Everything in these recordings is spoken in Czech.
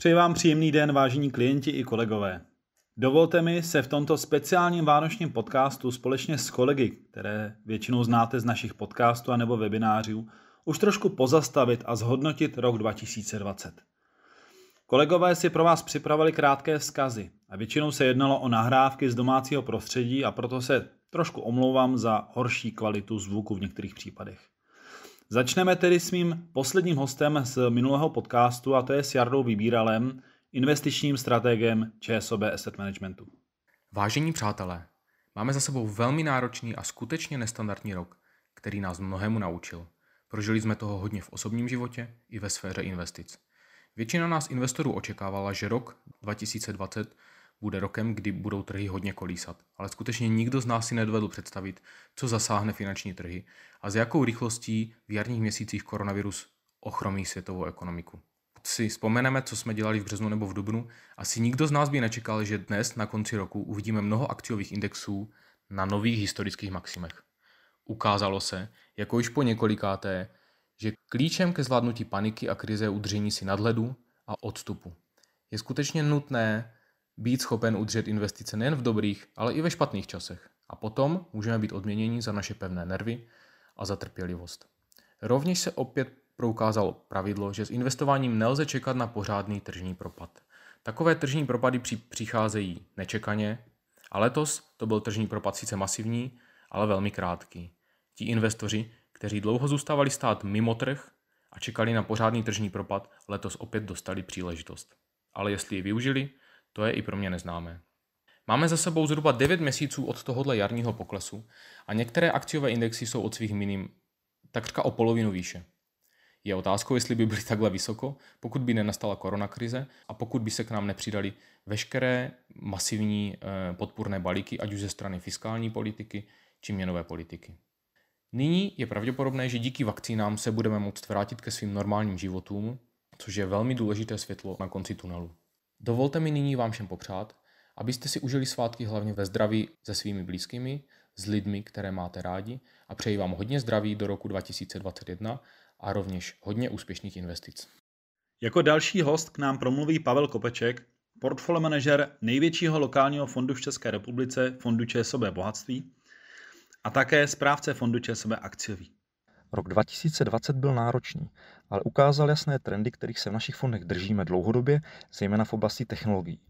Přeji vám příjemný den, vážení klienti i kolegové. Dovolte mi se v tomto speciálním vánočním podcastu společně s kolegy, které většinou znáte z našich podcastů a nebo webinářů, už trošku pozastavit a zhodnotit rok 2020. Kolegové si pro vás připravili krátké vzkazy a většinou se jednalo o nahrávky z domácího prostředí a proto se trošku omlouvám za horší kvalitu zvuku v některých případech. Začneme tedy s mým posledním hostem z minulého podcastu a to je s Jardou Vybíralem, investičním strategem ČSOB Asset Managementu. Vážení přátelé, máme za sebou velmi náročný a skutečně nestandardní rok, který nás mnohému naučil. Prožili jsme toho hodně v osobním životě i ve sféře investic. Většina nás investorů očekávala, že rok 2020 bude rokem, kdy budou trhy hodně kolísat. Ale skutečně nikdo z nás si nedovedl představit, co zasáhne finanční trhy a s jakou rychlostí v jarních měsících koronavirus ochromí světovou ekonomiku. Si vzpomeneme, co jsme dělali v březnu nebo v dubnu, asi nikdo z nás by nečekal, že dnes na konci roku uvidíme mnoho akciových indexů na nových historických maximech. Ukázalo se, jako již po několikáté, že klíčem ke zvládnutí paniky a krize je udržení si nadhledu a odstupu. Je skutečně nutné být schopen udržet investice nejen v dobrých, ale i ve špatných časech. A potom můžeme být odměněni za naše pevné nervy a za trpělivost. Rovněž se opět proukázalo pravidlo, že s investováním nelze čekat na pořádný tržní propad. Takové tržní propady přicházejí nečekaně a letos to byl tržní propad sice masivní, ale velmi krátký. Ti investoři, kteří dlouho zůstávali stát mimo trh a čekali na pořádný tržní propad, letos opět dostali příležitost. Ale jestli ji využili, to je i pro mě neznámé. Máme za sebou zhruba 9 měsíců od tohohle jarního poklesu a některé akciové indexy jsou od svých minim takřka o polovinu výše. Je otázkou, jestli by byly takhle vysoko, pokud by nenastala koronakrize a pokud by se k nám nepřidali veškeré masivní eh, podpůrné balíky, ať už ze strany fiskální politiky či měnové politiky. Nyní je pravděpodobné, že díky vakcínám se budeme moct vrátit ke svým normálním životům, což je velmi důležité světlo na konci tunelu. Dovolte mi nyní vám všem popřát, abyste si užili svátky hlavně ve zdraví se svými blízkými, s lidmi, které máte rádi a přeji vám hodně zdraví do roku 2021 a rovněž hodně úspěšných investic. Jako další host k nám promluví Pavel Kopeček, portfolio manažer největšího lokálního fondu v České republice, fondu ČSOB Bohatství, a také správce fondu ČSOB Akciový. Rok 2020 byl náročný, ale ukázal jasné trendy, kterých se v našich fondech držíme dlouhodobě, zejména v oblasti technologií.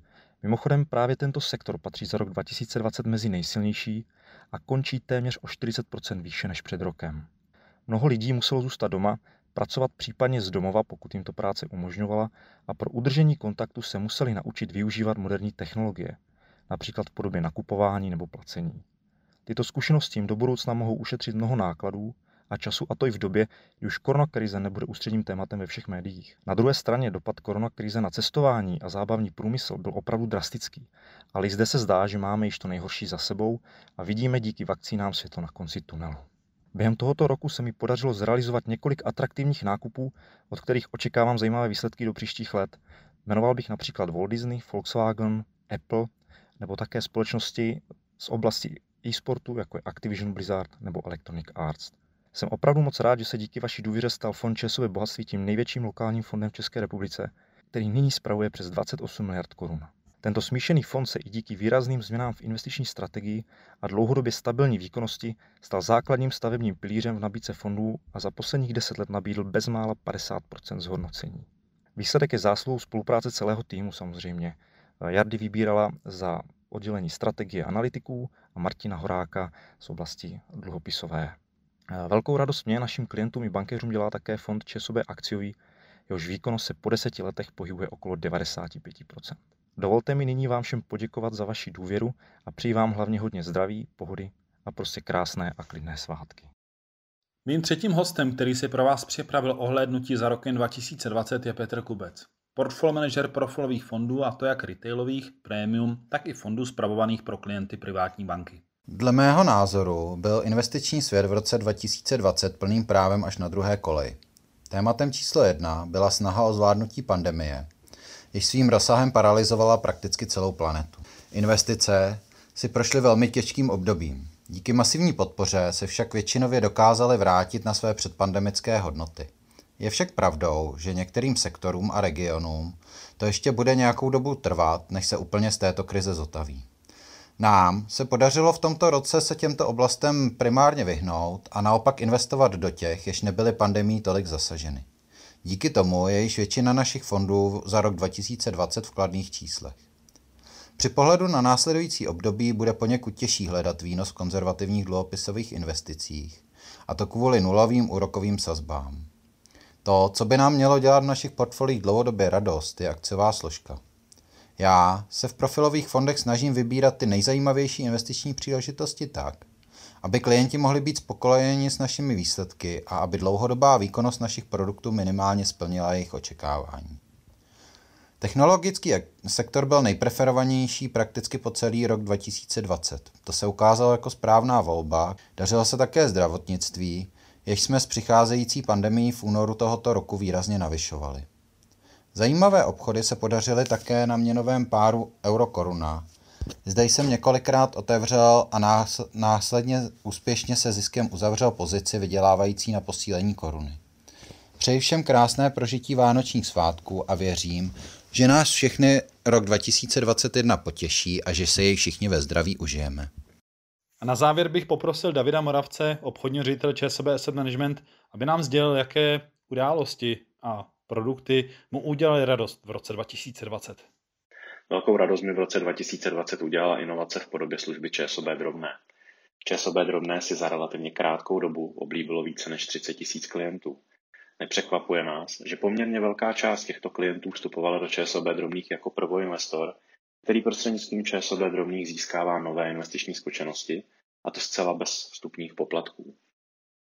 Mimochodem právě tento sektor patří za rok 2020 mezi nejsilnější a končí téměř o 40% výše než před rokem. Mnoho lidí muselo zůstat doma, pracovat případně z domova, pokud jim to práce umožňovala, a pro udržení kontaktu se museli naučit využívat moderní technologie, například v podobě nakupování nebo placení. Tyto zkušenosti jim do budoucna mohou ušetřit mnoho nákladů a času, a to i v době, kdy už koronakrize nebude ústředním tématem ve všech médiích. Na druhé straně dopad koronakrize na cestování a zábavní průmysl byl opravdu drastický, ale i zde se zdá, že máme již to nejhorší za sebou a vidíme díky vakcínám světlo na konci tunelu. Během tohoto roku se mi podařilo zrealizovat několik atraktivních nákupů, od kterých očekávám zajímavé výsledky do příštích let. Jmenoval bych například Walt Disney, Volkswagen, Apple nebo také společnosti z oblasti e-sportu, jako je Activision Blizzard nebo Electronic Arts. Jsem opravdu moc rád, že se díky vaší důvěře stal Fond Česové bohatství tím největším lokálním fondem v České republice, který nyní spravuje přes 28 miliard korun. Tento smíšený fond se i díky výrazným změnám v investiční strategii a dlouhodobě stabilní výkonnosti stal základním stavebním pilířem v nabídce fondů a za posledních 10 let nabídl bezmála 50 zhodnocení. Výsledek je zásluhou spolupráce celého týmu samozřejmě. Jardy vybírala za oddělení strategie analytiků a Martina Horáka z oblasti dluhopisové. Velkou radost mě, našim klientům i bankéřům dělá také fond ČSOB akciový, jehož výkonnost se po deseti letech pohybuje okolo 95%. Dovolte mi nyní vám všem poděkovat za vaši důvěru a přeji vám hlavně hodně zdraví, pohody a prostě krásné a klidné svátky. Mým třetím hostem, který si pro vás připravil ohlédnutí za rokem 2020, je Petr Kubec. Portfolio manager profilových fondů, a to jak retailových, premium, tak i fondů spravovaných pro klienty privátní banky. Dle mého názoru byl investiční svět v roce 2020 plným právem až na druhé koleji. Tématem číslo jedna byla snaha o zvládnutí pandemie, jež svým rozsahem paralizovala prakticky celou planetu. Investice si prošly velmi těžkým obdobím. Díky masivní podpoře se však většinově dokázaly vrátit na své předpandemické hodnoty. Je však pravdou, že některým sektorům a regionům to ještě bude nějakou dobu trvat, než se úplně z této krize zotaví. Nám se podařilo v tomto roce se těmto oblastem primárně vyhnout a naopak investovat do těch, jež nebyly pandemí tolik zasaženy. Díky tomu je již většina našich fondů za rok 2020 v kladných číslech. Při pohledu na následující období bude poněkud těžší hledat výnos v konzervativních dluhopisových investicích, a to kvůli nulovým úrokovým sazbám. To, co by nám mělo dělat v našich portfolích dlouhodobě radost, je akciová složka. Já se v profilových fondech snažím vybírat ty nejzajímavější investiční příležitosti tak, aby klienti mohli být spokojeni s našimi výsledky a aby dlouhodobá výkonnost našich produktů minimálně splnila jejich očekávání. Technologický sektor byl nejpreferovanější prakticky po celý rok 2020. To se ukázalo jako správná volba. Dařilo se také zdravotnictví, jež jsme s přicházející pandemií v únoru tohoto roku výrazně navyšovali. Zajímavé obchody se podařily také na měnovém páru euro-koruna. Zde jsem několikrát otevřel a následně úspěšně se ziskem uzavřel pozici vydělávající na posílení koruny. Přeji všem krásné prožití vánočních svátků a věřím, že nás všechny rok 2021 potěší a že se jej všichni ve zdraví užijeme. A na závěr bych poprosil Davida Moravce, obchodního ředitele ČSB Asset Management, aby nám sdělil, jaké události a produkty mu udělali radost v roce 2020. Velkou radost mi v roce 2020 udělala inovace v podobě služby ČSOB drobné. ČSOB drobné si za relativně krátkou dobu oblíbilo více než 30 tisíc klientů. Nepřekvapuje nás, že poměrně velká část těchto klientů vstupovala do ČSOB drobných jako prvoinvestor, který prostřednictvím ČSOB drobných získává nové investiční zkušenosti, a to zcela bez vstupních poplatků.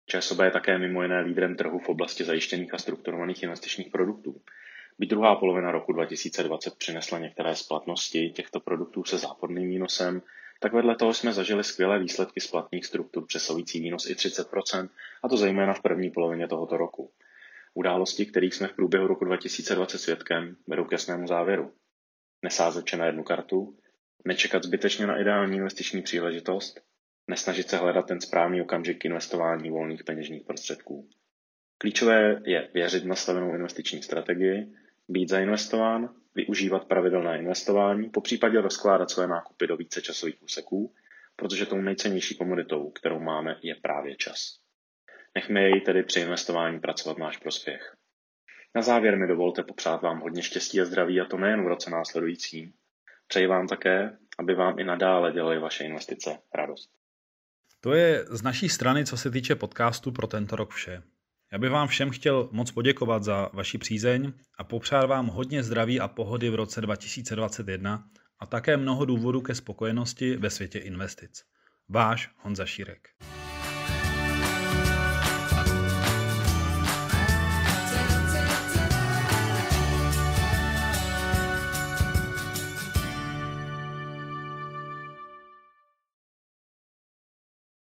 ČSOB je také mimo jiné lídrem trhu v oblasti zajištěných a strukturovaných investičních produktů. Byť druhá polovina roku 2020 přinesla některé splatnosti těchto produktů se záporným výnosem, tak vedle toho jsme zažili skvělé výsledky splatných struktur přesahující výnos i 30%, a to zejména v první polovině tohoto roku. Události, kterých jsme v průběhu roku 2020 svědkem, vedou k jasnému závěru. Nesázet na jednu kartu, nečekat zbytečně na ideální investiční příležitost, nesnažit se hledat ten správný okamžik investování volných peněžních prostředků. Klíčové je věřit nastavenou investiční strategii, být zainvestován, využívat pravidelné investování, po případě rozkládat své nákupy do více časových úseků, protože tou nejcennější komoditou, kterou máme, je právě čas. Nechme jej tedy při investování pracovat náš prospěch. Na závěr mi dovolte popřát vám hodně štěstí a zdraví a to nejen v roce následujícím. Přeji vám také, aby vám i nadále dělaly vaše investice radost. To je z naší strany, co se týče podcastu pro tento rok vše. Já bych vám všem chtěl moc poděkovat za vaši přízeň a popřát vám hodně zdraví a pohody v roce 2021 a také mnoho důvodů ke spokojenosti ve světě investic. Váš Honza Šírek.